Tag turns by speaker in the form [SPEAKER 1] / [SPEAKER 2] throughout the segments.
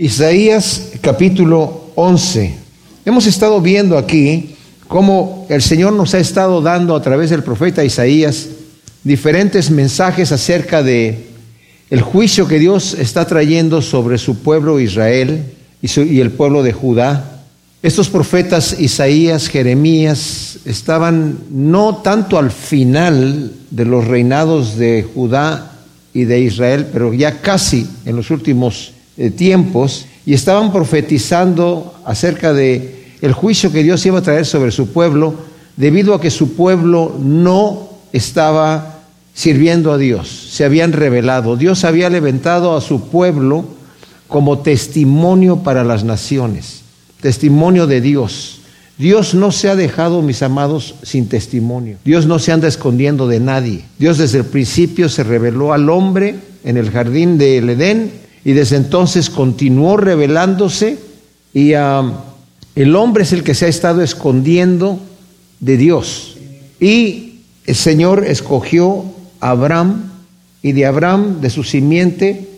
[SPEAKER 1] Isaías capítulo 11. Hemos estado viendo aquí cómo el Señor nos ha estado dando a través del profeta Isaías diferentes mensajes acerca de el juicio que Dios está trayendo sobre su pueblo Israel y, y el pueblo de Judá. Estos profetas Isaías, Jeremías, estaban no tanto al final de los reinados de Judá y de Israel, pero ya casi en los últimos eh, tiempos y estaban profetizando acerca de el juicio que Dios iba a traer sobre su pueblo debido a que su pueblo no estaba sirviendo a Dios, se habían revelado. Dios había levantado a su pueblo como testimonio para las naciones, testimonio de Dios. Dios no se ha dejado, mis amados, sin testimonio. Dios no se anda escondiendo de nadie. Dios desde el principio se reveló al hombre en el jardín del Edén y desde entonces continuó revelándose y el hombre es el que se ha estado escondiendo de Dios. Y el Señor escogió a Abraham y de Abraham, de su simiente,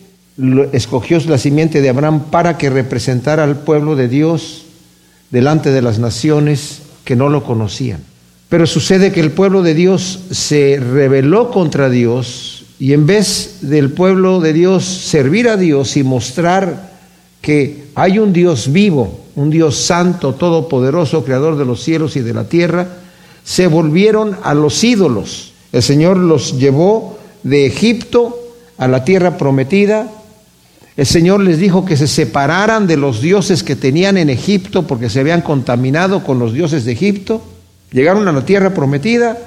[SPEAKER 1] escogió la simiente de Abraham para que representara al pueblo de Dios delante de las naciones que no lo conocían. Pero sucede que el pueblo de Dios se rebeló contra Dios y en vez del pueblo de Dios servir a Dios y mostrar que hay un Dios vivo, un Dios santo, todopoderoso, creador de los cielos y de la tierra, se volvieron a los ídolos. El Señor los llevó de Egipto a la tierra prometida. El Señor les dijo que se separaran de los dioses que tenían en Egipto porque se habían contaminado con los dioses de Egipto. Llegaron a la tierra prometida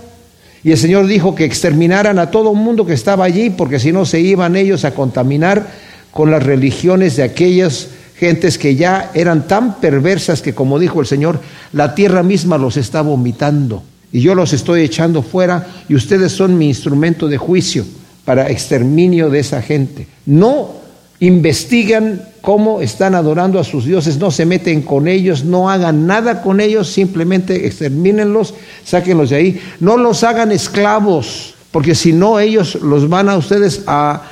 [SPEAKER 1] y el Señor dijo que exterminaran a todo el mundo que estaba allí, porque si no se iban ellos a contaminar con las religiones de aquellas gentes que ya eran tan perversas que, como dijo el Señor, la tierra misma los está vomitando. Y yo los estoy echando fuera y ustedes son mi instrumento de juicio para exterminio de esa gente. No investigan cómo están adorando a sus dioses, no se meten con ellos, no hagan nada con ellos, simplemente extermínenlos, sáquenlos de ahí, no los hagan esclavos, porque si no ellos los van a ustedes a,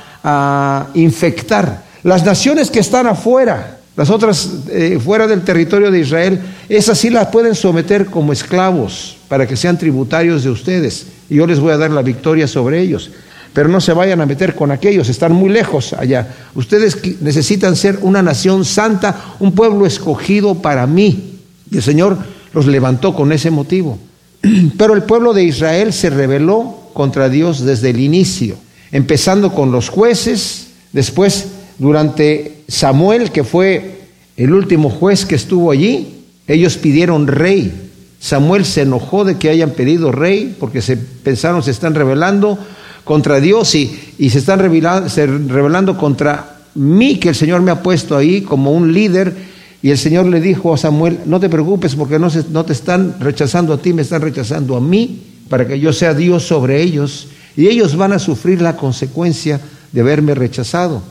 [SPEAKER 1] infectar. Las naciones que están afuera, las otras eh, fuera del territorio de Israel, esas sí las pueden someter como esclavos para que sean tributarios de ustedes. Y yo les voy a dar la victoria sobre ellos pero no se vayan a meter con aquellos, están muy lejos allá. Ustedes necesitan ser una nación santa, un pueblo escogido para mí. Y el Señor los levantó con ese motivo. Pero el pueblo de Israel se rebeló contra Dios desde el inicio, empezando con los jueces, después durante Samuel, que fue el último juez que estuvo allí, ellos pidieron rey. Samuel se enojó de que hayan pedido rey porque se pensaron se están rebelando contra Dios y, y se están rebelando, contra mí, que el Señor me ha puesto ahí como un líder. Y el Señor le dijo a Samuel, no te preocupes porque no, se, no te están rechazando a ti, me están rechazando a mí, para que yo sea Dios sobre ellos. Y ellos van a sufrir la consecuencia de haberme rechazado.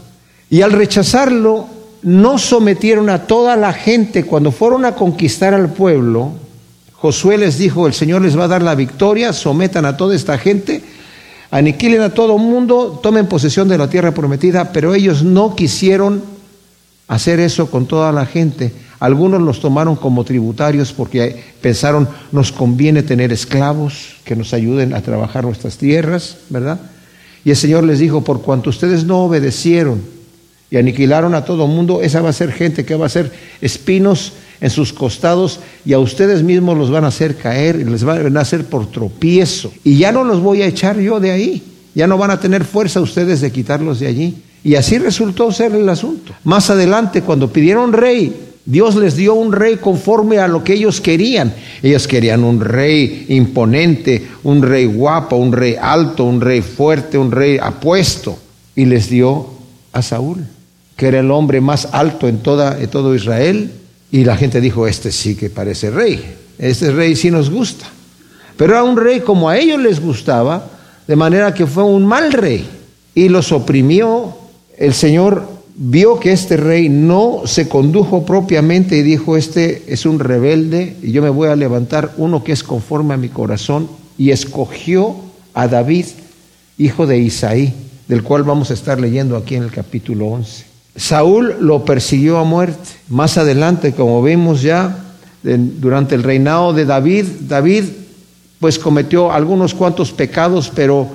[SPEAKER 1] Y al rechazarlo, no sometieron a toda la gente. Cuando fueron a conquistar al pueblo, Josué les dijo, el Señor les va a dar la victoria, sometan a toda esta gente aniquilen a todo mundo, tomen posesión de la tierra prometida, pero ellos no quisieron hacer eso con toda la gente. Algunos los tomaron como tributarios porque pensaron, nos conviene tener esclavos que nos ayuden a trabajar nuestras tierras, ¿verdad? Y el Señor les dijo, por cuanto ustedes no obedecieron y aniquilaron a todo mundo, esa va a ser gente que va a ser espinos en sus costados y a ustedes mismos los van a hacer caer les van a hacer por tropiezo. Y ya no los voy a echar yo de ahí. Ya no van a tener fuerza ustedes de quitarlos de allí. Y así resultó ser el asunto. Más adelante, cuando pidieron rey, Dios les dio un rey conforme a lo que ellos querían. Ellos querían un rey imponente, un rey guapo, un rey alto, un rey fuerte, un rey apuesto. Y les dio a Saúl, que era el hombre más alto en, toda, en todo Israel, y la gente dijo, este sí que parece rey, este rey sí nos gusta. Pero era un rey como a ellos les gustaba, de manera que fue un mal rey y los oprimió. El Señor vio que este rey no se condujo propiamente y dijo, este es un rebelde y yo me voy a levantar uno que es conforme a mi corazón y escogió a David, hijo de Isaí, del cual vamos a estar leyendo aquí en el capítulo 11. Saúl lo persiguió a muerte. Más adelante, como vimos ya, durante el reinado de David, David pues cometió algunos cuantos pecados, pero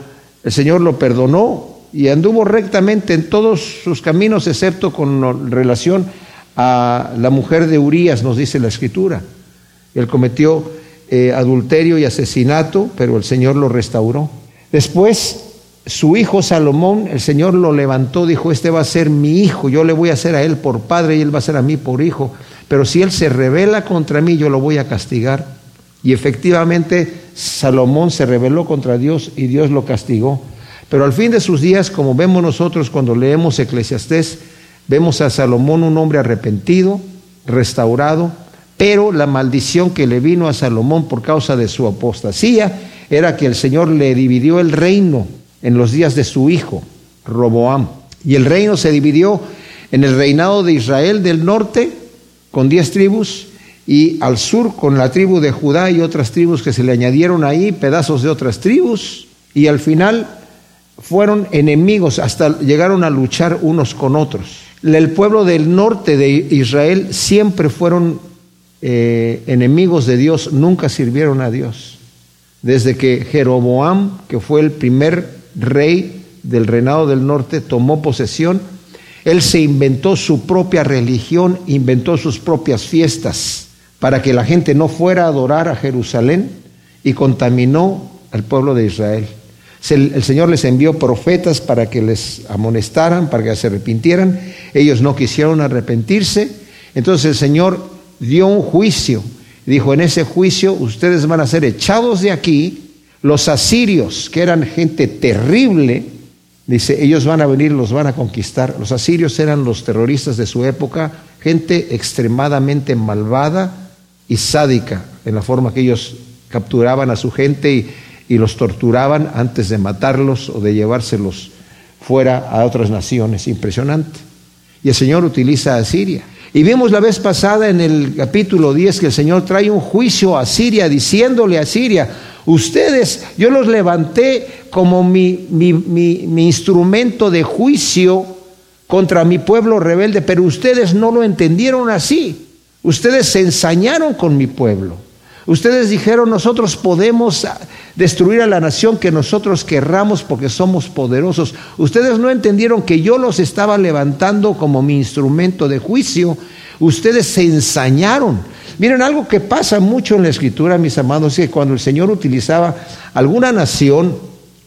[SPEAKER 1] el Señor lo perdonó y anduvo rectamente en todos sus caminos, excepto con relación a la mujer de Urías, nos dice la Escritura. Él cometió eh, adulterio y asesinato, pero el Señor lo restauró. Después, su hijo Salomón, el Señor lo levantó, dijo, este va a ser mi hijo, yo le voy a hacer a él por padre y él va a ser a mí por hijo, pero si él se revela contra mí, yo lo voy a castigar. Y efectivamente, Salomón se rebeló contra Dios y Dios lo castigó. Pero al fin de sus días, como vemos nosotros cuando leemos Eclesiastés, vemos a Salomón un hombre arrepentido, restaurado, pero la maldición que le vino a Salomón por causa de su apostasía era que el Señor le dividió el reino en los días de su hijo, Roboam. Y el reino se dividió en el reinado de Israel del norte, con diez tribus, y al sur con la tribu de Judá y otras tribus que se le añadieron ahí, pedazos de otras tribus, y al final fueron enemigos, hasta llegaron a luchar unos con otros. El pueblo del norte de Israel siempre fueron eh, enemigos de Dios nunca sirvieron a Dios. Desde que Jeroboam, que fue el primer rey del reinado del norte, tomó posesión, él se inventó su propia religión, inventó sus propias fiestas para que la gente no fuera a adorar a Jerusalén y contaminó al pueblo de Israel. El Señor les envió profetas para que les amonestaran, para que se arrepintieran. Ellos no quisieron arrepentirse. Entonces el Señor dio un juicio. Dijo, en ese juicio ustedes van a ser echados de aquí. Los asirios, que eran gente terrible, dice, ellos van a venir, los van a conquistar. Los asirios eran los terroristas de su época, gente extremadamente malvada y sádica en la forma que ellos capturaban a su gente y, y los torturaban antes de matarlos o de llevárselos fuera a otras naciones. Impresionante. Y el Señor utiliza a Asiria. Y vimos la vez pasada en el capítulo 10 que el Señor trae un juicio a Siria diciéndole a Siria, ustedes, yo los levanté como mi, instrumento de juicio contra mi pueblo rebelde, pero ustedes no lo entendieron así. Ustedes se ensañaron con mi pueblo. Ustedes dijeron, nosotros podemos destruir a la nación que nosotros querramos porque somos poderosos. Ustedes no entendieron que yo los estaba levantando como mi instrumento de juicio. Ustedes se ensañaron. Miren, algo que pasa mucho en la escritura, mis amados, es que cuando el Señor utilizaba alguna nación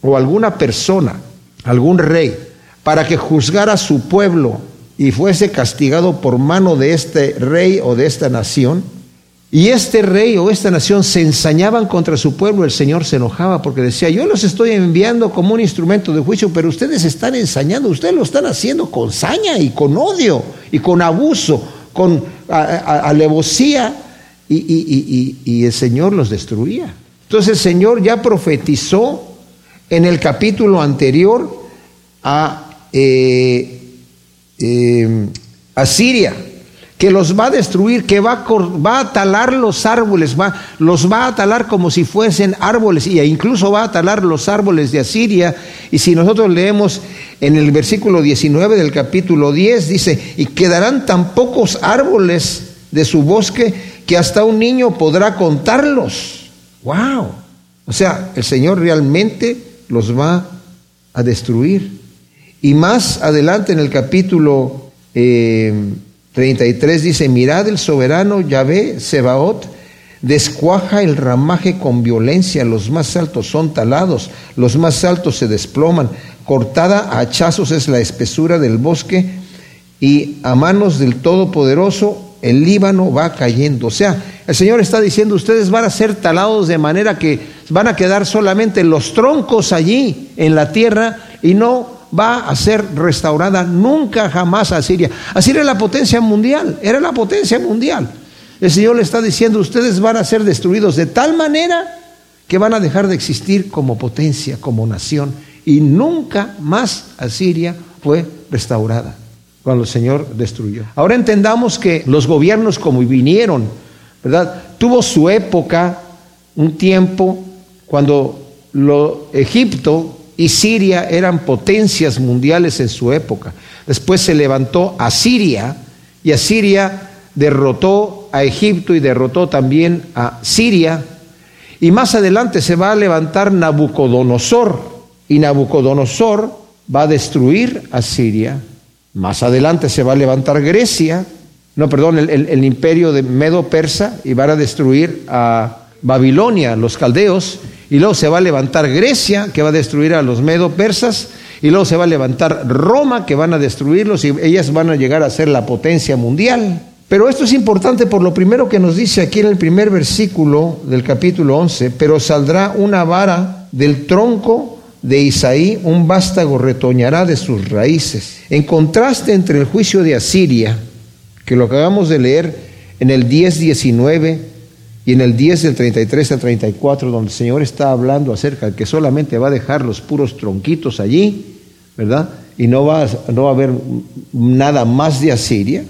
[SPEAKER 1] o alguna persona, algún rey, para que juzgara a su pueblo y fuese castigado por mano de este rey o de esta nación, y este rey o esta nación se ensañaban contra su pueblo, el Señor se enojaba porque decía, yo los estoy enviando como un instrumento de juicio, pero ustedes están ensañando, ustedes lo están haciendo con saña y con odio y con abuso, con alevosía, y, el Señor los destruía. Entonces el Señor ya profetizó en el capítulo anterior a, eh, eh, a Siria que los va a destruir, que va a, va talar los árboles, va, los va a talar como si fuesen árboles, y incluso va a talar los árboles de Asiria. Y si nosotros leemos en el versículo 19 del capítulo 10, dice, y quedarán tan pocos árboles de su bosque que hasta un niño podrá contarlos. ¡Wow! O sea, el Señor realmente los va a destruir. Y más adelante en el capítulo... Eh, 33 dice, mirad el soberano Yahvé Sebaot, descuaja el ramaje con violencia, los más altos son talados, los más altos se desploman, cortada a hachazos es la espesura del bosque y a manos del Todopoderoso el Líbano va cayendo. O sea, el Señor está diciendo, ustedes van a ser talados de manera que van a quedar solamente los troncos allí en la tierra y no va a ser restaurada nunca jamás a Siria. Asiria era la potencia mundial, era la potencia mundial. El Señor le está diciendo, ustedes van a ser destruidos de tal manera que van a dejar de existir como potencia, como nación, y nunca más Asiria fue restaurada cuando el Señor destruyó. Ahora entendamos que los gobiernos como vinieron, ¿verdad? Tuvo su época, un tiempo, cuando lo, Egipto y Siria eran potencias mundiales en su época. Después se levantó Asiria y Asiria derrotó a Egipto y derrotó también a Siria. Y más adelante se va a levantar Nabucodonosor y Nabucodonosor va a destruir a Siria. Más adelante se va a levantar Grecia, no, perdón, el, el imperio de Medo-Persa y van a destruir a Babilonia, los caldeos, y luego se va a levantar Grecia, que va a destruir a los medo-persas, y luego se va a levantar Roma, que van a destruirlos, y ellas van a llegar a ser la potencia mundial. Pero esto es importante por lo primero que nos dice aquí en el primer versículo del capítulo 11, pero saldrá una vara del tronco de Isaí, un vástago retoñará de sus raíces. En contraste entre el juicio de Asiria, que lo acabamos de leer en el 10-19, y en el 10 del 33 al 34, donde el Señor está hablando acerca de que solamente va a dejar los puros tronquitos allí, ¿verdad? Y no va, no va a haber nada más de Asiria.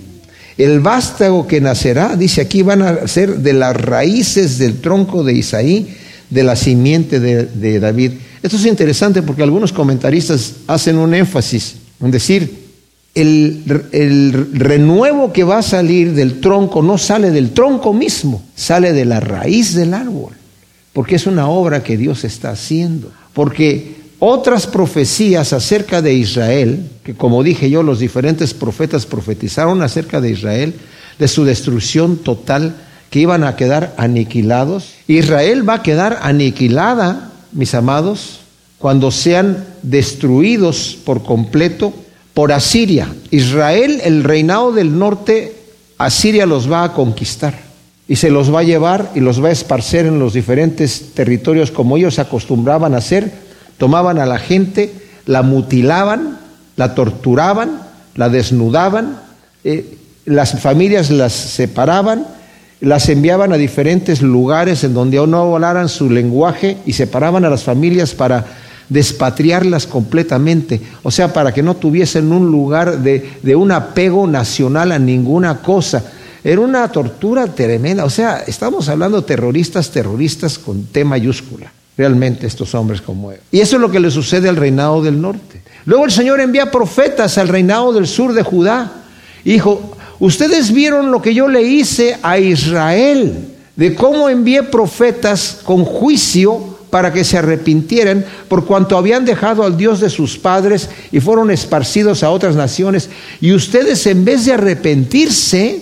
[SPEAKER 1] El vástago que nacerá, dice aquí, van a ser de las raíces del tronco de Isaí, de la simiente de, de David. Esto es interesante porque algunos comentaristas hacen un énfasis en decir, el, renuevo que va a salir del tronco no sale del tronco mismo, sale de la raíz del árbol, porque es una obra que Dios está haciendo. Porque otras profecías acerca de Israel, que como dije yo, los diferentes profetas profetizaron acerca de Israel, de su destrucción total, que iban a quedar aniquilados. Israel va a quedar aniquilada, mis amados, cuando sean destruidos por completo por Asiria. Israel, el reinado del norte, Asiria los va a conquistar y se los va a llevar y los va a esparcer en los diferentes territorios como ellos acostumbraban a hacer. Tomaban a la gente, la mutilaban, la torturaban, la desnudaban, eh, las familias las separaban, las enviaban a diferentes lugares en donde no hablaran su lenguaje y separaban a las familias para despatriarlas completamente, o sea, para que no tuviesen un lugar de, de un apego nacional a ninguna cosa. Era una tortura tremenda, o sea, estamos hablando terroristas, terroristas con T mayúscula, realmente estos hombres como Y eso es lo que le sucede al reinado del norte. Luego el Señor envía profetas al reinado del sur de Judá. Hijo, ustedes vieron lo que yo le hice a Israel, de cómo envié profetas con juicio para que se arrepintieran por cuanto habían dejado al Dios de sus padres y fueron esparcidos a otras naciones. Y ustedes en vez de arrepentirse,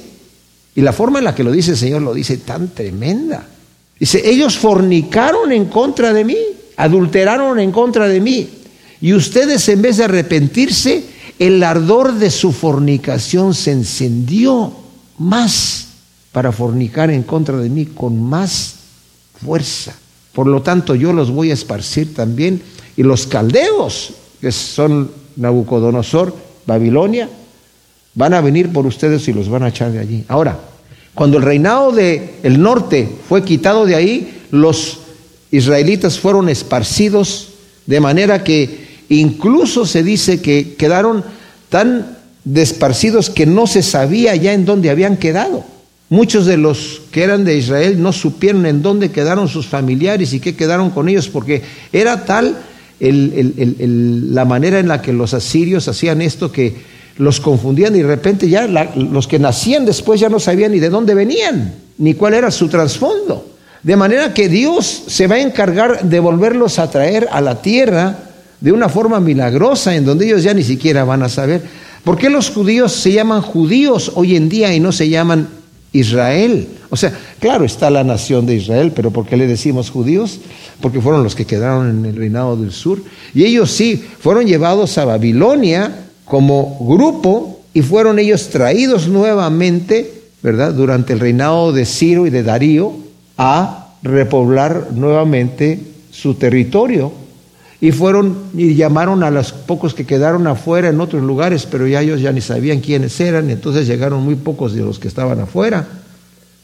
[SPEAKER 1] y la forma en la que lo dice el Señor lo dice tan tremenda. Dice, ellos fornicaron en contra de mí, adulteraron en contra de mí. Y ustedes en vez de arrepentirse, el ardor de su fornicación se encendió más para fornicar en contra de mí con más fuerza. Por lo tanto, yo los voy a esparcir también. Y los caldeos, que son Nabucodonosor, Babilonia, van a venir por ustedes y los van a echar de allí. Ahora, cuando el reinado del el norte fue quitado de ahí, los israelitas fueron esparcidos de manera que incluso se dice que quedaron tan desparcidos que no se sabía ya en dónde habían quedado. Muchos de los que eran de Israel no supieron en dónde quedaron sus familiares y qué quedaron con ellos, porque era tal la manera en la que los asirios hacían esto que los confundían y de repente ya los que nacían después ya no sabían ni de dónde venían, ni cuál era su trasfondo. De manera que Dios se va a encargar de volverlos a traer a la tierra de una forma milagrosa en donde ellos ya ni siquiera van a saber. ¿Por qué los judíos se llaman judíos hoy en día y no se llaman Israel. O sea, claro está la nación de Israel, pero ¿por qué le decimos judíos? Porque fueron los que quedaron en el reinado del sur. Y ellos sí, fueron llevados a Babilonia como grupo y fueron ellos traídos nuevamente, ¿verdad? Durante el reinado de Ciro y de Darío a repoblar nuevamente su territorio. Y fueron y llamaron a los pocos que quedaron afuera en otros lugares, pero ya ellos ya ni sabían quiénes eran, entonces llegaron muy pocos de los que estaban afuera,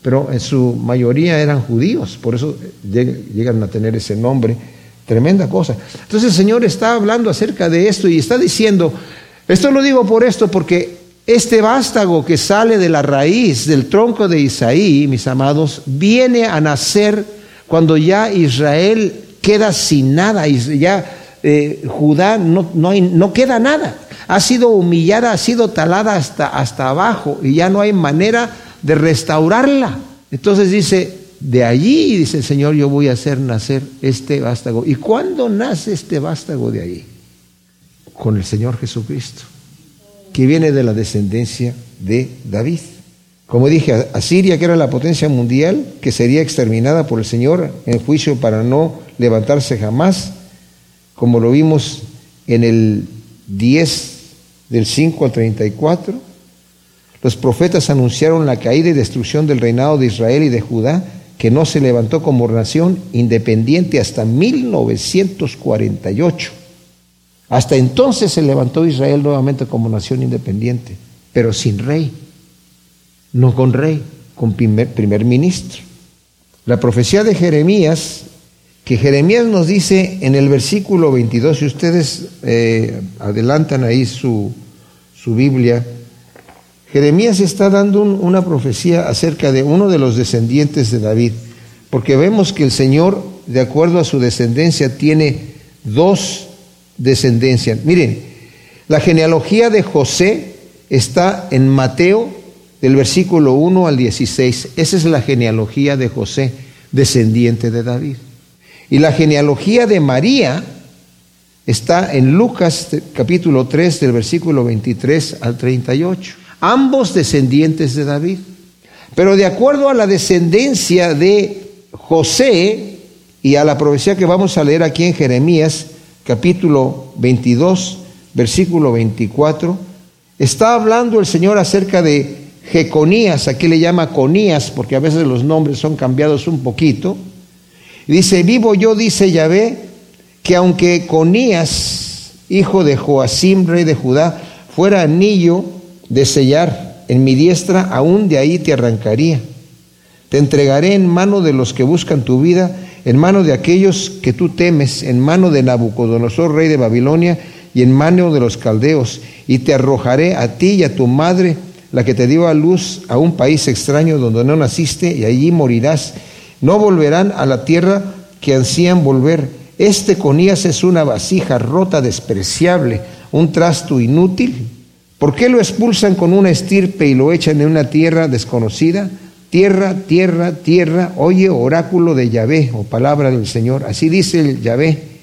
[SPEAKER 1] pero en su mayoría eran judíos, por eso llegan a tener ese nombre, tremenda cosa. Entonces el Señor está hablando acerca de esto y está diciendo, esto lo digo por esto, porque este vástago que sale de la raíz del tronco de Isaí, mis amados, viene a nacer cuando ya Israel queda sin nada y ya eh, Judá no, no, no queda nada. Ha sido humillada, ha sido talada hasta, hasta abajo y ya no hay manera de restaurarla. Entonces dice, de allí, dice el Señor, yo voy a hacer nacer este vástago. ¿Y cuándo nace este vástago de allí? Con el Señor Jesucristo, que viene de la descendencia de David. Como dije, Asiria, que era la potencia mundial, que sería exterminada por el Señor en juicio para no levantarse jamás, como lo vimos en el 10 del 5 al 34. Los profetas anunciaron la caída y destrucción del reinado de Israel y de Judá, que no se levantó como nación independiente hasta 1948. Hasta entonces se levantó Israel nuevamente como nación independiente, pero sin rey no con rey, con primer, ministro. La profecía de Jeremías, que Jeremías nos dice en el versículo 22, si ustedes eh, adelantan ahí su, su, Biblia, Jeremías está dando una profecía acerca de uno de los descendientes de David, porque vemos que el Señor, de acuerdo a su descendencia, tiene dos descendencias. Miren, la genealogía de José está en Mateo del versículo 1 al 16. Esa es la genealogía de José, descendiente de David. Y la genealogía de María está en Lucas capítulo 3 del versículo 23 al 38. Ambos descendientes de David. Pero de acuerdo a la descendencia de José y a la profecía que vamos a leer aquí en Jeremías capítulo 22 versículo 24, está hablando el Señor acerca de Jeconías, aquí le llama Conías, porque a veces los nombres son cambiados un poquito. Dice, vivo yo, dice Yahvé, que aunque Conías, hijo de Joacim, rey de Judá, fuera anillo de sellar en mi diestra, aún de ahí te arrancaría. Te entregaré en mano de los que buscan tu vida, en mano de aquellos que tú temes, en mano de Nabucodonosor, rey de Babilonia, y en mano de los caldeos, y te arrojaré a ti y a tu madre la que te dio a luz a un país extraño donde no naciste y allí morirás. No volverán a la tierra que ansían volver. Este Conías es una vasija rota, despreciable, un trasto inútil. ¿Por qué lo expulsan con una estirpe y lo echan en una tierra desconocida? Tierra, tierra, tierra, oye oráculo de Yahvé o palabra del Señor. Así dice el Yahvé.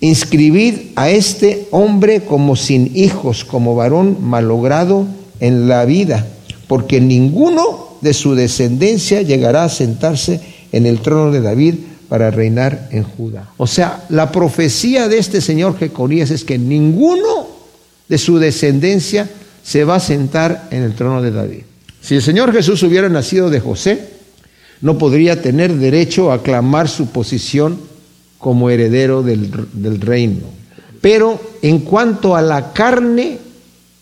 [SPEAKER 1] Inscribid a este hombre como sin hijos, como varón malogrado en la vida, porque ninguno de su descendencia llegará a sentarse en el trono de David para reinar en Judá. O sea, la profecía de este señor Jeconías es que ninguno de su descendencia se va a sentar en el trono de David. Si el Señor Jesús hubiera nacido de José, no podría tener derecho a clamar su posición como heredero del, del reino. Pero en cuanto a la carne,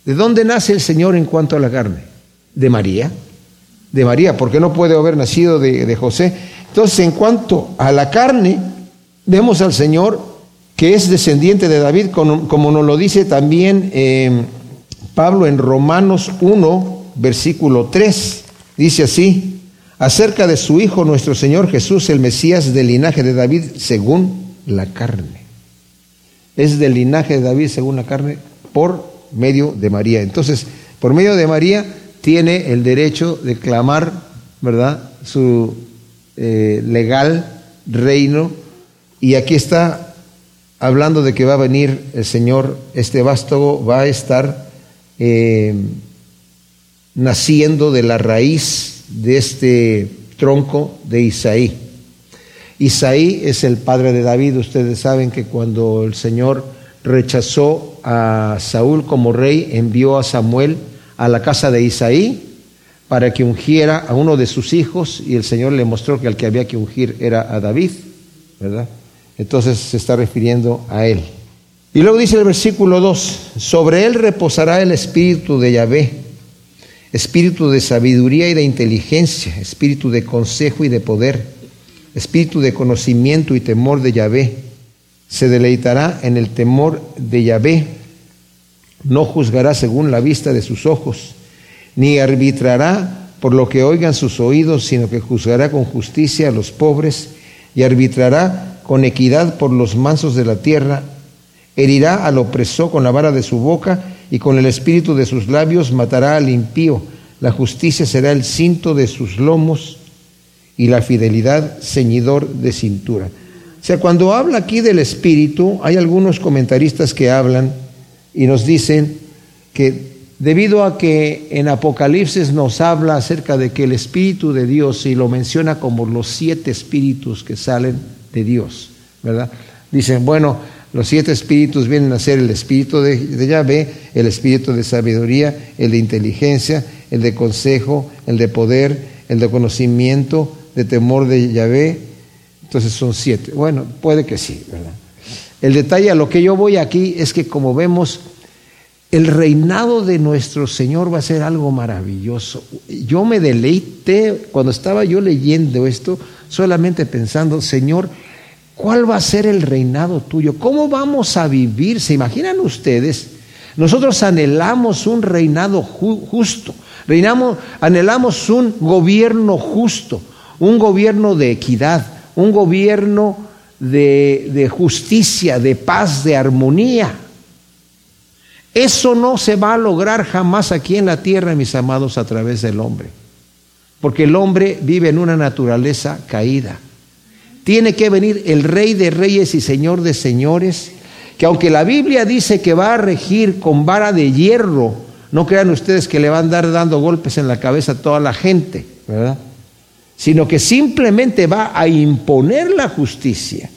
[SPEAKER 1] ¿De dónde nace el Señor en cuanto a la carne? De María. De María, porque no puede haber nacido de, José. Entonces, en cuanto a la carne, vemos al Señor que es descendiente de David, como, nos lo dice también eh, Pablo en Romanos 1, versículo 3. Dice así, acerca de su Hijo nuestro Señor Jesús, el Mesías del linaje de David según la carne. Es del linaje de David según la carne por medio de María. Entonces, por medio de María tiene el derecho de clamar, ¿verdad?, su eh, legal reino. Y aquí está hablando de que va a venir el Señor, este vástago va a estar eh, naciendo de la raíz de este tronco de Isaí. Isaí es el padre de David. Ustedes saben que cuando el Señor rechazó a Saúl como rey, envió a Samuel a la casa de Isaí para que ungiera a uno de sus hijos y el Señor le mostró que al que había que ungir era a David, ¿verdad? Entonces se está refiriendo a él. Y luego dice el versículo 2, sobre él reposará el espíritu de Yahvé, espíritu de sabiduría y de inteligencia, espíritu de consejo y de poder, espíritu de conocimiento y temor de Yahvé se deleitará en el temor de Yahvé, no juzgará según la vista de sus ojos, ni arbitrará por lo que oigan sus oídos, sino que juzgará con justicia a los pobres y arbitrará con equidad por los mansos de la tierra. Herirá al opresor con la vara de su boca y con el espíritu de sus labios matará al impío. La justicia será el cinto de sus lomos y la fidelidad ceñidor de cintura. O sea, cuando habla aquí del espíritu, hay algunos comentaristas que hablan y nos dicen que debido a que en Apocalipsis nos habla acerca de que el espíritu de Dios, y lo menciona como los siete espíritus que salen de Dios, ¿verdad? Dicen, bueno, los siete espíritus vienen a ser el espíritu de, de Yahvé, el espíritu de sabiduría, el de inteligencia, el de consejo, el de poder, el de conocimiento, de temor de Yahvé. Entonces son siete. Bueno, puede que sí, ¿verdad? El detalle a lo que yo voy aquí es que como vemos, el reinado de nuestro Señor va a ser algo maravilloso. Yo me deleité cuando estaba yo leyendo esto, solamente pensando, Señor, ¿cuál va a ser el reinado tuyo? ¿Cómo vamos a vivir? ¿Se imaginan ustedes? Nosotros anhelamos un reinado justo, reinamos, anhelamos un gobierno justo, un gobierno de equidad, un gobierno de, justicia, de paz, de armonía. Eso no se va a lograr jamás aquí en la tierra, mis amados, a través del hombre. Porque el hombre vive en una naturaleza caída. Tiene que venir el rey de reyes y señor de señores, que aunque la Biblia dice que va a regir con vara de hierro, no crean ustedes que le van a andar dando golpes en la cabeza a toda la gente, ¿verdad? Sino que simplemente va a imponer la justicia,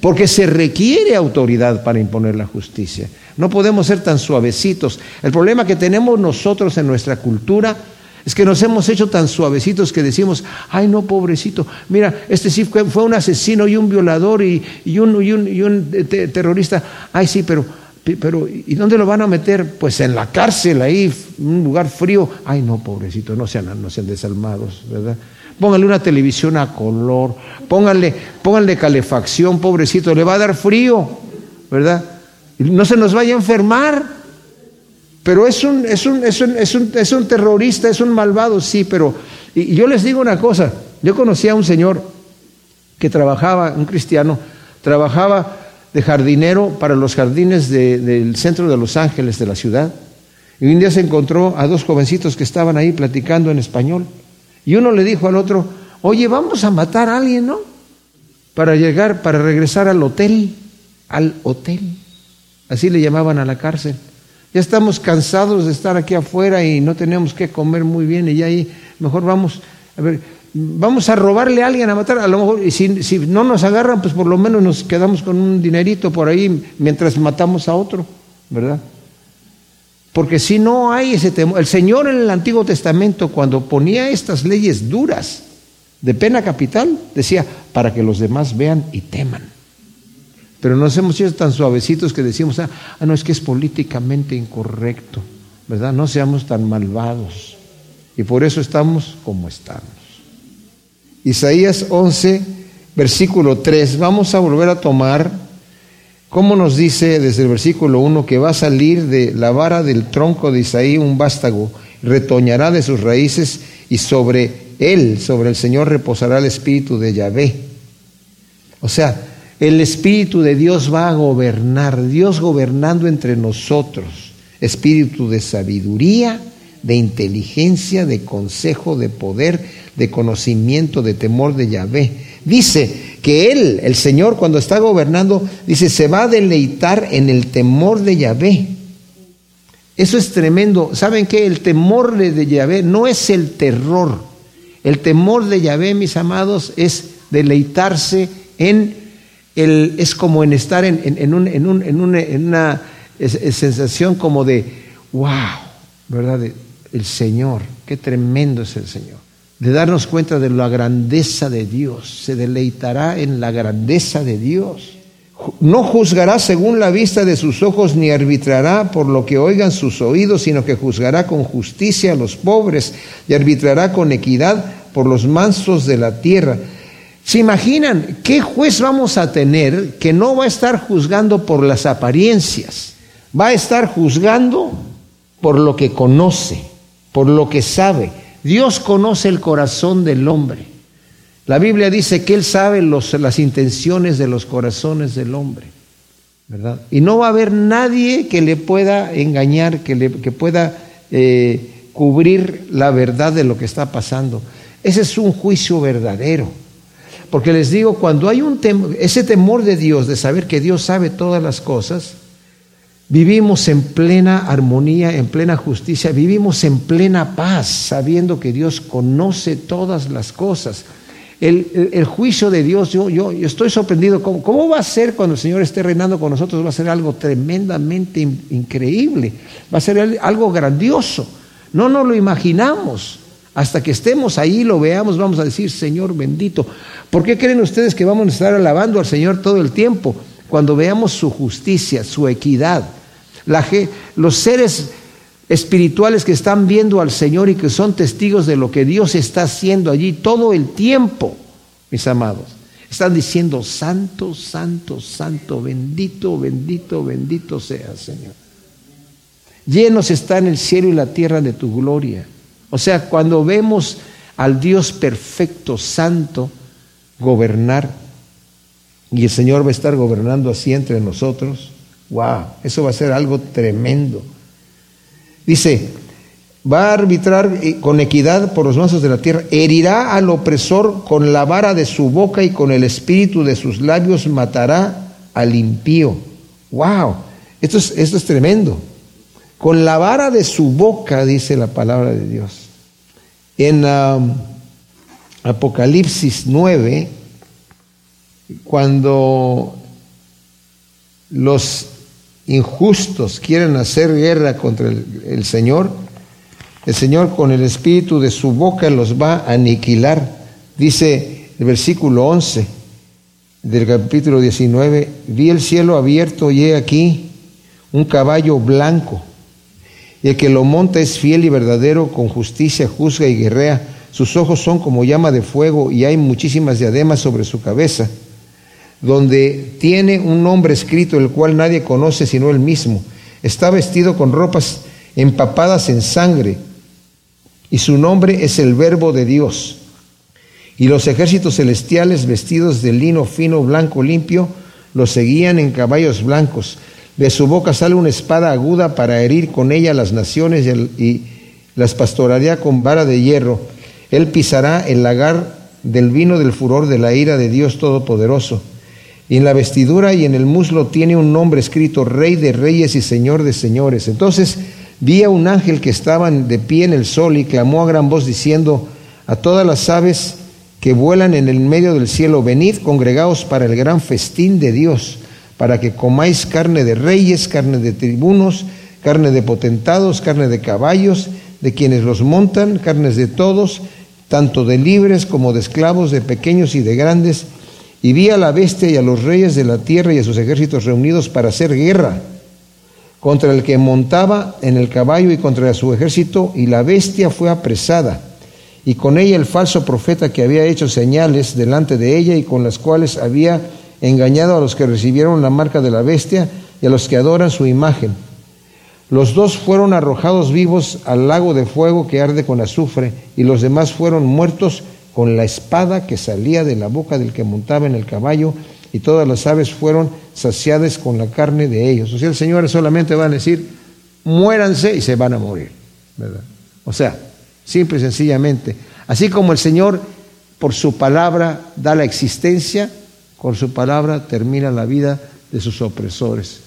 [SPEAKER 1] porque se requiere autoridad para imponer la justicia. No podemos ser tan suavecitos. El problema que tenemos nosotros en nuestra cultura es que nos hemos hecho tan suavecitos que decimos, ay no, pobrecito, mira, este sí fue, un asesino y un violador y, un, un, terrorista. Ay sí, pero, pero ¿y dónde lo van a meter? Pues en la cárcel, ahí, un lugar frío. Ay no, pobrecito, no sean, no sean desalmados, ¿verdad? Pónganle una televisión a color, pónganle, pónganle calefacción, pobrecito, le va a dar frío, ¿verdad? No se nos vaya a enfermar. Pero es un, es un, es un, es un, es un terrorista, es un malvado, sí, pero... Y, yo les digo una cosa, yo conocí a un señor que trabajaba, un cristiano, trabajaba de jardinero para los jardines del centro de Los Ángeles, de la ciudad. Y un día se encontró a dos jovencitos que estaban ahí platicando en español. Y uno le dijo al otro, oye, vamos a matar a alguien, ¿no? Para llegar, para regresar al hotel, al hotel. Así le llamaban a la cárcel. Ya estamos cansados de estar aquí afuera y no tenemos que comer muy bien y ya ahí mejor vamos, a ver, vamos a robarle a alguien a matar, a lo mejor, si, si no nos agarran, pues por lo menos nos quedamos con un dinerito por ahí mientras matamos a otro, ¿verdad? Porque si no hay ese temor, el Señor en el Antiguo Testamento cuando ponía estas leyes duras de pena capital, decía, para que los demás vean y teman. Pero nos hemos sido tan suavecitos que decimos, ah, ah, no, es que es políticamente incorrecto, ¿verdad? No seamos tan malvados. Y por eso estamos como estamos. Isaías 11, versículo 3. Vamos a volver a tomar, como nos dice desde el versículo 1, que va a salir de la vara del tronco de Isaí un vástago, retoñará de sus raíces y sobre él, sobre el Señor, reposará el espíritu de Yahvé. O sea, el Espíritu de Dios va a gobernar, Dios gobernando entre nosotros, espíritu de sabiduría, de inteligencia, de consejo, de poder, de conocimiento, de temor de Yahvé. Dice que Él, el Señor, cuando está gobernando, dice, se va a deleitar en el temor de Yahvé. Eso es tremendo. ¿Saben qué? El temor de Yahvé no es el terror. El temor de Yahvé, mis amados, es deleitarse en es como en estar en, una, sensación como de, wow, ¿verdad? el Señor, qué tremendo es el Señor. De darnos cuenta de la grandeza de Dios, se deleitará en la grandeza de Dios. No juzgará según la vista de sus ojos, ni arbitrará por lo que oigan sus oídos, sino que juzgará con justicia a los pobres y arbitrará con equidad por los mansos de la tierra ¿Se imaginan qué juez vamos a tener que no va a estar juzgando por las apariencias? Va a estar juzgando por lo que conoce, por lo que sabe. Dios conoce el corazón del hombre. La Biblia dice que Él sabe las intenciones de los corazones del hombre. ¿verdad? Y no va a haber nadie que le pueda engañar, que, le, que pueda eh, cubrir la verdad de lo que está pasando. Ese es un juicio verdadero. Porque les digo, cuando hay un ese temor de Dios, de saber que Dios sabe todas las cosas, vivimos en plena armonía, en plena justicia, vivimos en plena paz, sabiendo que Dios conoce todas las cosas. El, juicio de Dios, yo, estoy sorprendido, ¿cómo, ¿cómo, va a ser cuando el Señor esté reinando con nosotros? Va a ser algo tremendamente increíble, va a ser algo grandioso. No nos lo imaginamos. Hasta que estemos ahí, lo veamos, vamos a decir, Señor bendito. ¿Por qué creen ustedes que vamos a estar alabando al Señor todo el tiempo? Cuando veamos su justicia, su equidad. los seres espirituales que están viendo al Señor y que son testigos de lo que Dios está haciendo allí todo el tiempo, mis amados. Están diciendo, santo, santo, santo, bendito, bendito, bendito sea, Señor. Llenos están el cielo y la tierra de tu gloria. O sea, cuando vemos al Dios perfecto, santo, gobernar, y el Señor va a estar gobernando así entre nosotros, wow, eso va a ser algo tremendo. Dice, va a arbitrar con equidad por los mansos de la tierra, herirá al opresor con la vara de su boca y con el espíritu de sus labios matará al impío. Wow, esto es, esto es tremendo. Con la vara de su boca, dice la palabra de Dios. En um, Apocalipsis 9, cuando los injustos quieren hacer guerra contra el, el, Señor, el Señor con el espíritu de su boca los va a aniquilar. Dice el versículo 11 del capítulo 19, vi el cielo abierto y he aquí un caballo blanco y el que lo monta es fiel y verdadero, con justicia juzga y guerrea. Sus ojos son como llama de fuego y hay muchísimas diademas sobre su cabeza, donde tiene un nombre escrito el cual nadie conoce sino él mismo. Está vestido con ropas empapadas en sangre y su nombre es el verbo de Dios. Y los ejércitos celestiales vestidos de lino fino, blanco, limpio, lo seguían en caballos blancos de su boca sale una espada aguda para herir con ella las naciones y, las pastoreará con vara de hierro. Él pisará el lagar del vino del furor de la ira de Dios Todopoderoso. Y en la vestidura y en el muslo tiene un nombre escrito Rey de Reyes y Señor de Señores. Entonces vi a un ángel que estaba de pie en el sol y clamó a gran voz diciendo a todas las aves que vuelan en el medio del cielo, venid congregaos para el gran festín de Dios para que comáis carne de reyes, carne de tribunos, carne de potentados, carne de caballos, de quienes los montan, carnes de todos, tanto de libres como de esclavos, de pequeños y de grandes. Y vi a la bestia y a los reyes de la tierra y a sus ejércitos reunidos para hacer guerra contra el que montaba en el caballo y contra su ejército, y la bestia fue apresada, y con ella el falso profeta que había hecho señales delante de ella y con las cuales había engañado a los que recibieron la marca de la bestia y a los que adoran su imagen. Los dos fueron arrojados vivos al lago de fuego que arde con azufre, y los demás fueron muertos con la espada que salía de la boca del que montaba en el caballo, y todas las aves fueron saciadas con la carne de ellos. O sea, el Señor solamente va a decir, muéranse y se van a morir. ¿verdad? O sea, simple y sencillamente, así como el Señor por su palabra da la existencia, con su palabra termina la vida de sus opresores.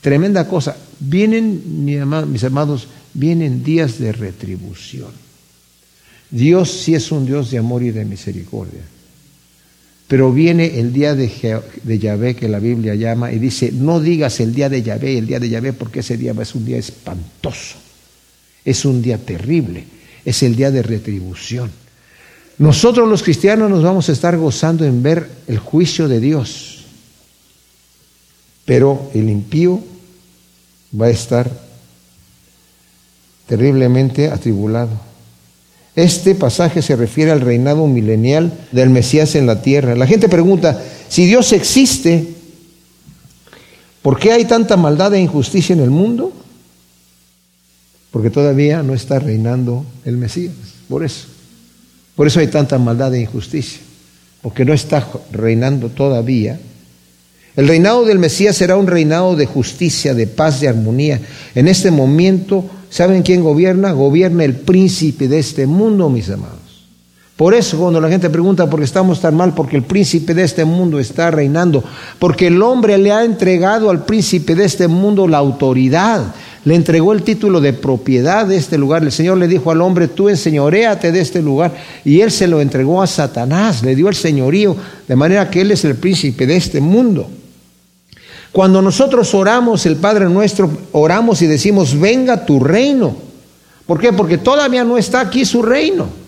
[SPEAKER 1] Tremenda cosa. Vienen, mis amados, vienen días de retribución. Dios sí es un Dios de amor y de misericordia. Pero viene el día de, de Yahvé que la Biblia llama y dice, no digas el día de Yahvé, el día de Yahvé, porque ese día es un día espantoso, es un día terrible, es el día de retribución. Nosotros los cristianos nos vamos a estar gozando en ver el juicio de Dios, pero el impío va a estar terriblemente atribulado. Este pasaje se refiere al reinado milenial del Mesías en la tierra. La gente pregunta, si Dios existe, ¿por qué hay tanta maldad e injusticia en el mundo? Porque todavía no está reinando el Mesías, por eso. Por eso hay tanta maldad e injusticia, porque no está reinando todavía. El reinado del Mesías será un reinado de justicia, de paz, de armonía. En este momento, ¿saben quién gobierna? Gobierna el príncipe de este mundo, mis amados. Por eso cuando la gente pregunta por qué estamos tan mal, porque el príncipe de este mundo está reinando, porque el hombre le ha entregado al príncipe de este mundo la autoridad, le entregó el título de propiedad de este lugar. El Señor le dijo al hombre, tú enseñoreate de este lugar, y él se lo entregó a Satanás, le dio el señorío, de manera que él es el príncipe de este mundo. Cuando nosotros oramos el Padre nuestro, oramos y decimos, venga tu reino. ¿Por qué? Porque todavía no está aquí su reino.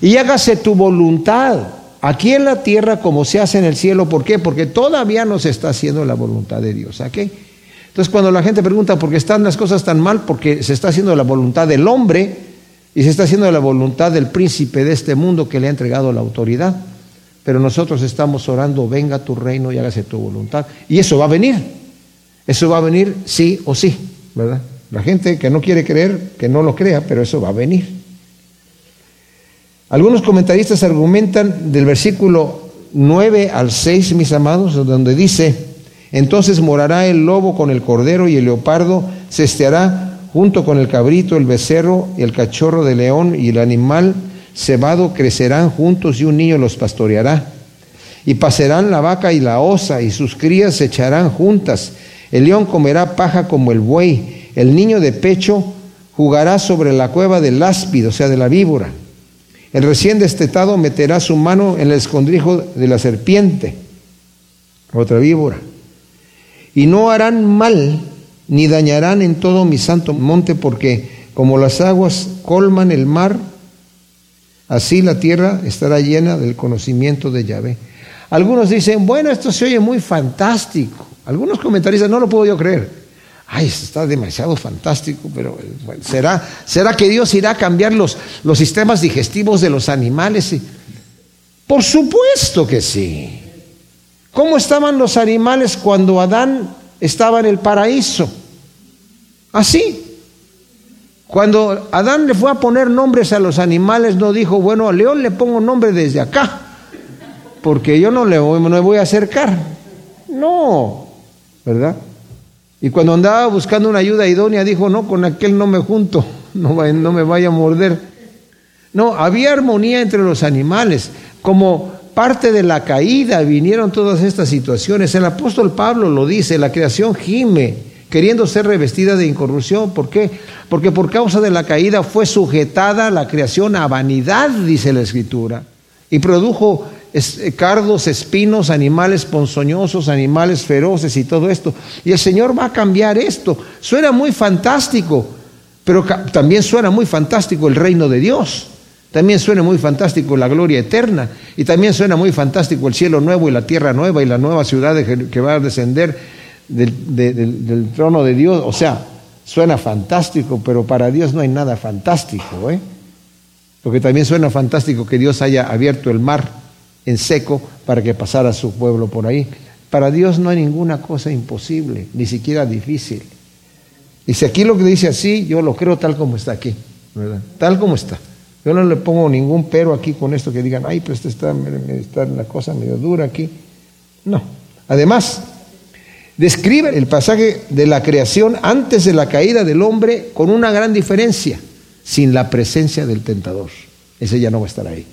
[SPEAKER 1] Y hágase tu voluntad aquí en la tierra como se hace en el cielo. ¿Por qué? Porque todavía no se está haciendo la voluntad de Dios. Entonces cuando la gente pregunta por qué están las cosas tan mal, porque se está haciendo la voluntad del hombre y se está haciendo la voluntad del príncipe de este mundo que le ha entregado la autoridad. Pero nosotros estamos orando, venga tu reino y hágase tu voluntad. Y eso va a venir. Eso va a venir sí o sí, ¿verdad? La gente que no quiere creer, que no lo crea, pero eso va a venir. Algunos comentaristas argumentan del versículo 9 al 6, mis amados, donde dice, entonces morará el lobo con el cordero y el leopardo se esteará junto con el cabrito, el becerro el cachorro de león y el animal cebado crecerán juntos y un niño los pastoreará. Y pasarán la vaca y la osa y sus crías se echarán juntas. El león comerá paja como el buey. El niño de pecho jugará sobre la cueva del áspido, o sea, de la víbora. El recién destetado meterá su mano en el escondrijo de la serpiente, otra víbora. Y no harán mal ni dañarán en todo mi santo monte, porque como las aguas colman el mar, así la tierra estará llena del conocimiento de Yahvé. Algunos dicen, bueno, esto se oye muy fantástico. Algunos comentaristas, no lo puedo yo creer ay, está demasiado fantástico, pero bueno, ¿será, ¿será que Dios irá a cambiar los, los sistemas digestivos de los animales? Por supuesto que sí. ¿Cómo estaban los animales cuando Adán estaba en el paraíso? Así. Cuando Adán le fue a poner nombres a los animales, no dijo, bueno, a león le pongo nombre desde acá, porque yo no le voy, no le voy a acercar. No, ¿verdad? Y cuando andaba buscando una ayuda idónea, dijo, no, con aquel no me junto, no, no me vaya a morder. No, había armonía entre los animales. Como parte de la caída vinieron todas estas situaciones. El apóstol Pablo lo dice, la creación gime, queriendo ser revestida de incorrupción. ¿Por qué? Porque por causa de la caída fue sujetada la creación a vanidad, dice la escritura, y produjo eh, cardos, espinos, animales ponzoñosos, animales feroces y todo esto. Y el Señor va a cambiar esto. Suena muy fantástico, pero también suena muy fantástico el reino de Dios. También suena muy fantástico la gloria eterna. Y también suena muy fantástico el cielo nuevo y la tierra nueva y la nueva ciudad que va a descender del, del trono de Dios. O sea, suena fantástico, pero para Dios no hay nada fantástico. ¿eh? Porque también suena fantástico que Dios haya abierto el mar en seco para que pasara su pueblo por ahí. Para Dios no hay ninguna cosa imposible, ni siquiera difícil. Y si aquí lo que dice así, yo lo creo tal como está aquí, ¿verdad? Tal como está. Yo no le pongo ningún pero aquí con esto que digan, ay, pues está, está la cosa medio dura aquí. No. Además, describe el pasaje de la creación antes de la caída del hombre con una gran diferencia, sin la presencia del tentador. Ese ya no va a estar ahí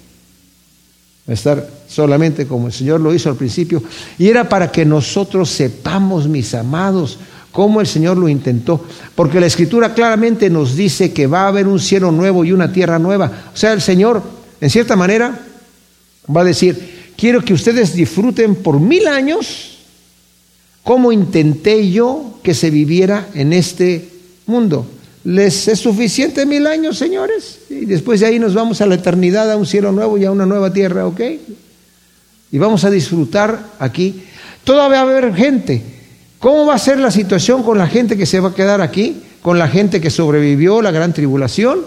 [SPEAKER 1] estar solamente como el Señor lo hizo al principio. Y era para que nosotros sepamos, mis amados, cómo el Señor lo intentó. Porque la Escritura claramente nos dice que va a haber un cielo nuevo y una tierra nueva. O sea, el Señor, en cierta manera, va a decir, quiero que ustedes disfruten por mil años cómo intenté yo que se viviera en este mundo. ¿Les es suficiente mil años, señores? Y después de ahí nos vamos a la eternidad, a un cielo nuevo y a una nueva tierra, ¿ok? Y vamos a disfrutar aquí. Todavía va a haber gente. ¿Cómo va a ser la situación con la gente que se va a quedar aquí? ¿Con la gente que sobrevivió la gran tribulación?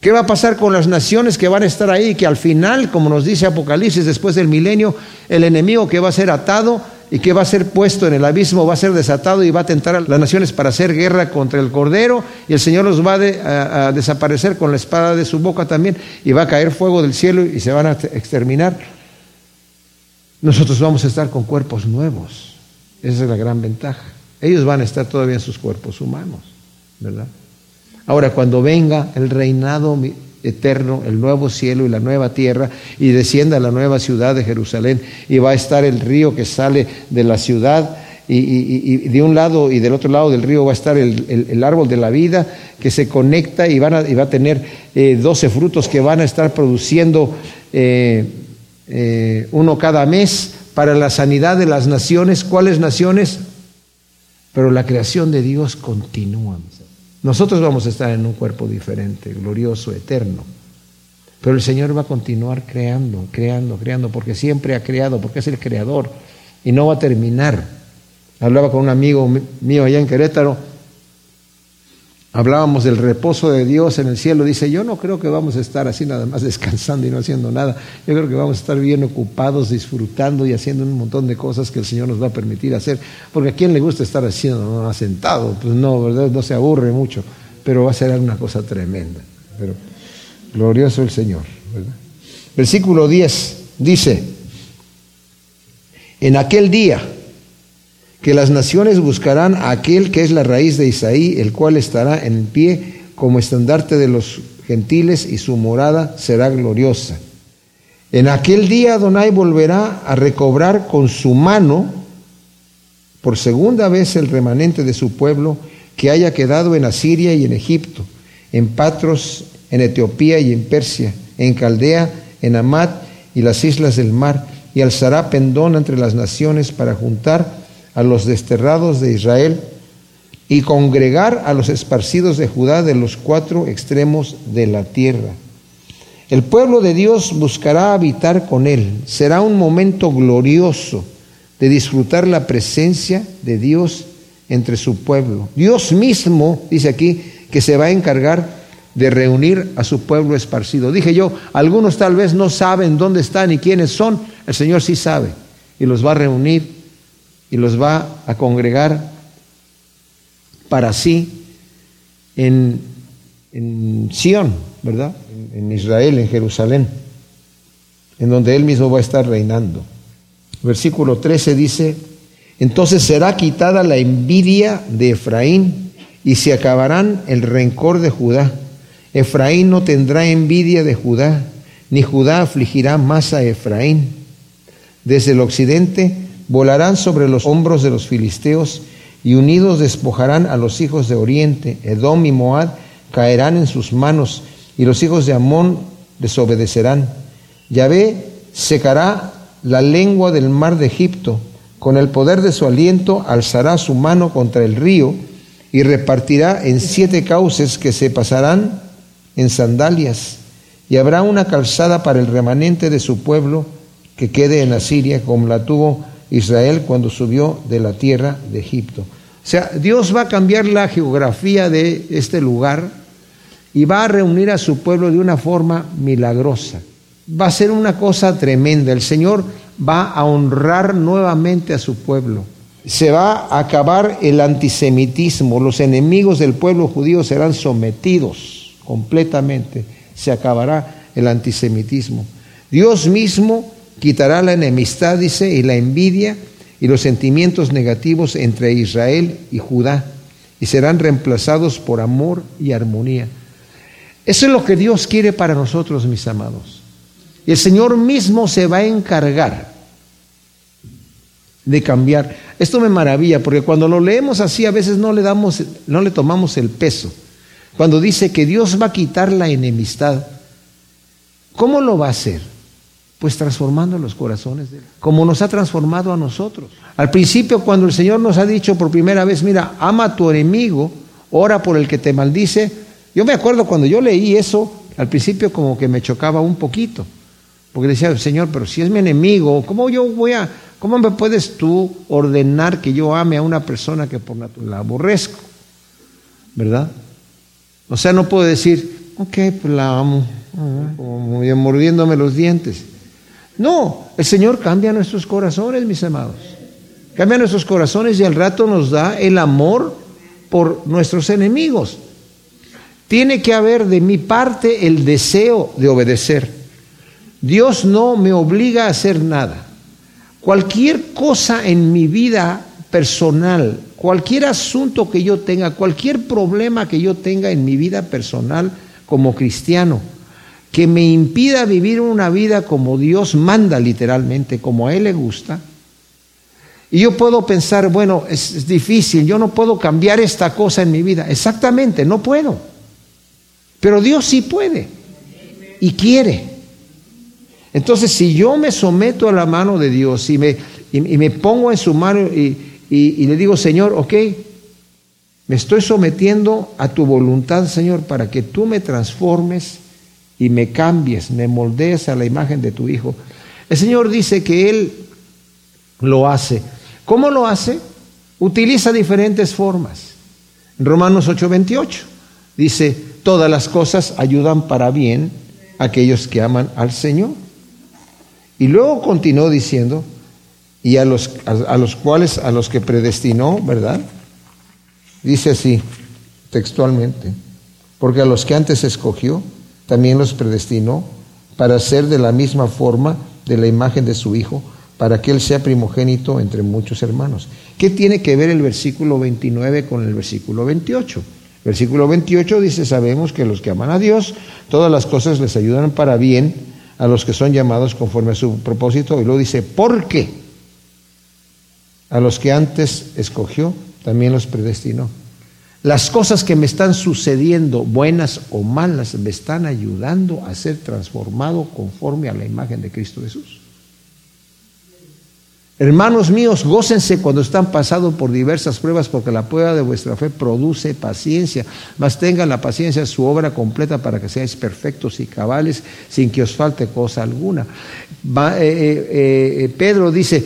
[SPEAKER 1] ¿Qué va a pasar con las naciones que van a estar ahí? Que al final, como nos dice Apocalipsis, después del milenio, el enemigo que va a ser atado y que va a ser puesto en el abismo, va a ser desatado y va a tentar a las naciones para hacer guerra contra el Cordero y el Señor los va a, desaparecer con la espada de su boca también y va a caer fuego del cielo y se van a exterminar. nosotros vamos a estar con cuerpos nuevos. Esa es la gran ventaja. Ellos van a estar todavía en sus cuerpos humanos, ¿verdad? Ahora, cuando venga el reinado eterno, el nuevo cielo y la nueva tierra, y descienda la nueva ciudad de Jerusalén, y va a estar el río que sale de la ciudad, y, de un lado y del otro lado del río va a estar el, árbol de la vida que se conecta y, a, va a tener eh, doce frutos que van a estar produciendo eh, eh, uno cada mes para la sanidad de las naciones. ¿Cuáles naciones? Pero la creación de Dios continúa. Nosotros vamos a estar en un cuerpo diferente, glorioso, eterno. Pero el Señor va a continuar creando, creando, creando, porque siempre ha creado, porque es el creador y no va a terminar. Hablaba con un amigo mío allá en Querétaro, hablábamos del reposo de Dios en el cielo. Dice, yo no creo que vamos a estar así nada más descansando y no haciendo nada. Yo creo que vamos a estar bien ocupados, disfrutando y haciendo un montón de cosas que el Señor nos va a permitir hacer. Porque a quién le gusta estar haciendo, no, sentado, pues no, ¿verdad? No se aburre mucho, pero va a ser una cosa tremenda. Pero glorioso el Señor. Versículo 10 dice, en aquel día, que las naciones buscarán a aquel que es la raíz de Isaí, el cual estará en pie como estandarte de los gentiles y su morada será gloriosa. En aquel día Adonai volverá a recobrar con su mano por segunda vez el remanente de su pueblo que haya quedado en Asiria y en Egipto, en Patros, en Etiopía y en Persia, en Caldea, en Amat y las islas del mar, y alzará pendón entre las naciones para juntar a los desterrados de Israel y congregar a los esparcidos de Judá de los cuatro extremos de la tierra. El pueblo de Dios buscará habitar con él. Será un momento glorioso de disfrutar la presencia de Dios entre su pueblo. Dios mismo, dice aquí, que se va a encargar de reunir a su pueblo esparcido. Dije yo, algunos tal vez no saben dónde están y quiénes son, el Señor sí sabe y los va a reunir y los va a congregar para sí en, en Sión, ¿verdad? En, Israel, en Jerusalén, en donde Él mismo va a estar reinando. Versículo 13 dice, entonces será quitada la envidia de Efraín y se acabarán el rencor de Judá. Efraín no tendrá envidia de Judá, ni Judá afligirá más a Efraín. Desde el occidente volarán sobre los hombros de los filisteos y unidos despojarán a los hijos de Oriente. Edom y Moab caerán en sus manos y los hijos de Amón desobedecerán. Yahvé secará la lengua del mar de Egipto. Con el poder de su aliento alzará su mano contra el río y repartirá en siete cauces que se pasarán en sandalias. Y habrá una calzada para el remanente de su pueblo que quede en Asiria, como la tuvo Israel cuando subió de la tierra de Egipto. O sea, Dios va a cambiar la geografía de este lugar y va a reunir a su pueblo de una forma milagrosa. Va a ser una cosa tremenda. El Señor va a honrar nuevamente a su pueblo. Se va a acabar el antisemitismo. Los enemigos del pueblo judío serán sometidos completamente. Se acabará el antisemitismo. Dios mismo Quitará la enemistad, dice, y la envidia y los sentimientos negativos entre Israel y Judá, y serán reemplazados por amor y armonía. Eso es lo que Dios quiere para nosotros, mis amados. Y el Señor mismo se va a encargar de cambiar. Esto me maravilla, porque cuando lo leemos así a veces no le damos, no le tomamos el peso. Cuando dice que Dios va a quitar la enemistad, ¿cómo lo va a hacer? Pues transformando los corazones, de como nos ha transformado a nosotros. Al principio, cuando el Señor nos ha dicho por primera vez, mira, ama a tu enemigo, ora por el que te maldice, yo me acuerdo cuando yo leí eso, al principio como que me chocaba un poquito, porque decía, Señor, pero si es mi enemigo, ¿cómo yo voy a, cómo me puedes tú ordenar que yo ame a una persona que por naturaleza la aborrezco? ¿Verdad? O sea, no puedo decir, ok, pues la amo, como mordiéndome los dientes. No, el Señor cambia nuestros corazones, mis amados. Cambia nuestros corazones y al rato nos da el amor por nuestros enemigos. Tiene que haber de mi parte el deseo de obedecer. Dios no me obliga a hacer nada. Cualquier cosa en mi vida personal, cualquier asunto que yo tenga, cualquier problema que yo tenga en mi vida personal como cristiano, que me impida vivir una vida como Dios manda literalmente, como a Él le gusta, y yo puedo pensar, bueno, es, difícil, yo no puedo cambiar esta cosa en mi vida. Exactamente, no puedo. Pero Dios sí puede y quiere. Entonces, si yo me someto a la mano de Dios y me, y, me pongo en su mano y, y le digo, Señor, ok, me estoy sometiendo a tu voluntad, Señor, para que tú me transformes y me cambies, me moldees a la imagen de tu Hijo. El Señor dice que Él lo hace. ¿Cómo lo hace? Utiliza diferentes formas. Romanos 8:28 dice, todas las cosas ayudan para bien a aquellos que aman al Señor. Y luego continuó diciendo, y a los, a los cuales, a los que predestinó, ¿verdad? Dice así, textualmente, porque a los que antes escogió, también los predestinó para ser de la misma forma de la imagen de su Hijo para que Él sea primogénito entre muchos hermanos. ¿Qué tiene que ver el versículo 29 con el versículo 28? Versículo 28 dice, sabemos que los que aman a Dios, todas las cosas les ayudan para bien a los que son llamados conforme a su propósito. Y luego dice, ¿por qué? A los que antes escogió, también los predestinó. Las cosas que me están sucediendo, buenas o malas, me están ayudando a ser transformado conforme a la imagen de Cristo Jesús. Hermanos míos, gócense cuando están pasando por diversas pruebas, porque la prueba de vuestra fe produce paciencia. Mas tengan la paciencia su obra completa para que seáis perfectos y cabales, sin que os falte cosa alguna. Eh, eh, eh, Pedro dice,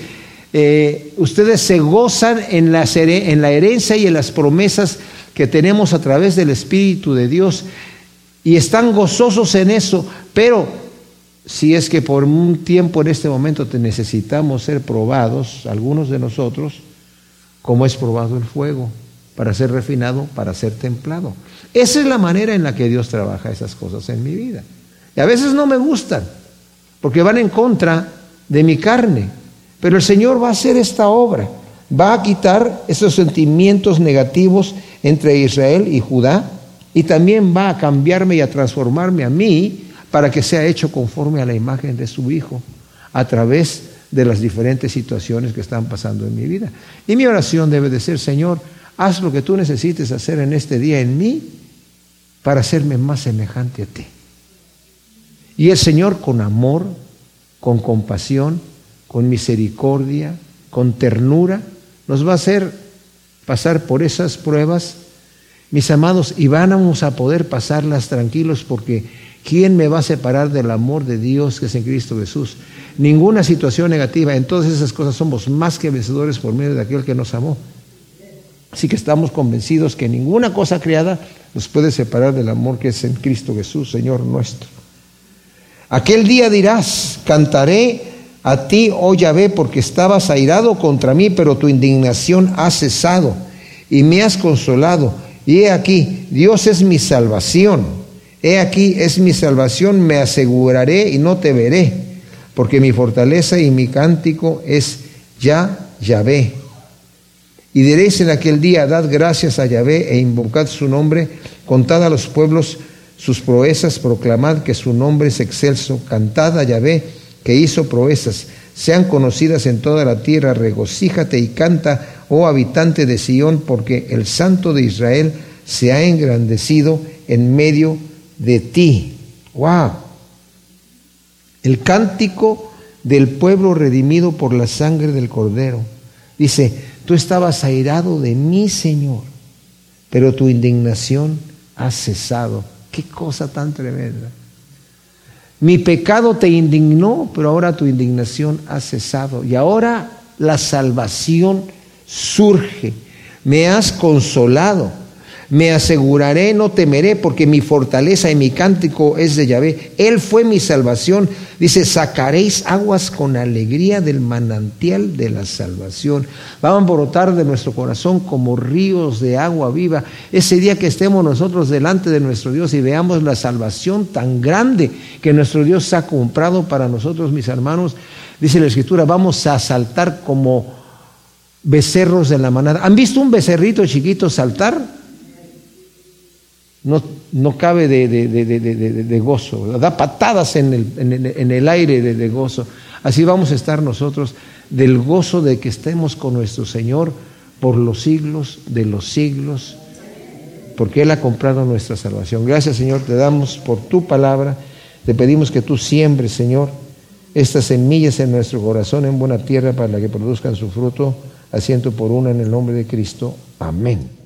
[SPEAKER 1] ustedes se gozan en la, en la herencia y en las promesas que tenemos a través del Espíritu de Dios y están gozosos en eso, pero si es que por un tiempo en este momento te necesitamos ser probados, algunos de nosotros, como es probado el fuego, para ser refinado, para ser templado. Esa es la manera en la que Dios trabaja esas cosas en mi vida. Y a veces no me gustan, porque van en contra de mi carne. Pero el Señor va a hacer esta obra, va a quitar esos sentimientos negativos entre Israel y Judá, y también va a cambiarme y a transformarme a mí para que sea hecho conforme a la imagen de su Hijo a través de las diferentes situaciones que están pasando en mi vida. Y mi oración debe de ser, Señor, haz lo que tú necesites hacer en este día en mí para hacerme más semejante a ti. Y el Señor con amor, con compasión, con misericordia, con ternura, nos va a hacer pasar por esas pruebas, mis amados, y vamos a poder pasarlas tranquilos porque ¿Quién me va a separar del amor de Dios que es en Cristo Jesús? Ninguna situación negativa. En todas esas cosas somos más que vencedores por medio de aquel que nos amó. Así que estamos convencidos que ninguna cosa creada nos puede separar del amor que es en Cristo Jesús, Señor nuestro. Aquel día dirás, cantaré a ti, oh Yahvé, porque estabas airado contra mí, pero tu indignación ha cesado y me has consolado. Y he aquí, Dios es mi salvación. He aquí es mi salvación, me aseguraré y no te veré, porque mi fortaleza y mi cántico es ya Yahvé. Y diréis en aquel día, dad gracias a Yahvé e invocad su nombre, contad a los pueblos sus proezas, proclamad que su nombre es excelso, cantad a Yahvé que hizo proezas, sean conocidas en toda la tierra, regocíjate y canta, oh habitante de Sión, porque el Santo de Israel se ha engrandecido en medio de ti. ¡Wow! El cántico del pueblo redimido por la sangre del Cordero. Dice, tú estabas airado de mí, Señor, pero tu indignación ha cesado. Qué cosa tan tremenda. Mi pecado te indignó, pero ahora tu indignación ha cesado. Y ahora la salvación surge. Me has consolado Me aseguraré, no temeré, porque mi fortaleza y mi cántico es de Yahvé. Él fue mi salvación. Dice, sacaréis aguas con alegría del manantial de la salvación. Van a brotar de nuestro corazón como ríos de agua viva. Ese día que estemos nosotros delante de nuestro Dios y veamos la salvación tan grande que nuestro Dios ha comprado para nosotros, mis hermanos, dice la Escritura, vamos a saltar como becerros de la manada. ¿Han visto un becerrito chiquito saltar? No, no cabe de, de, gozo, da patadas en el, en el aire de, gozo. Así vamos a estar nosotros del gozo de que estemos con nuestro Señor por los siglos de los siglos, porque Él ha comprado nuestra salvación. Gracias Señor, te damos por tu palabra, te pedimos que tú siembres, Señor, estas semillas en nuestro corazón en buena tierra para que produzcan su fruto, asiento por una en el nombre de Cristo. Amén.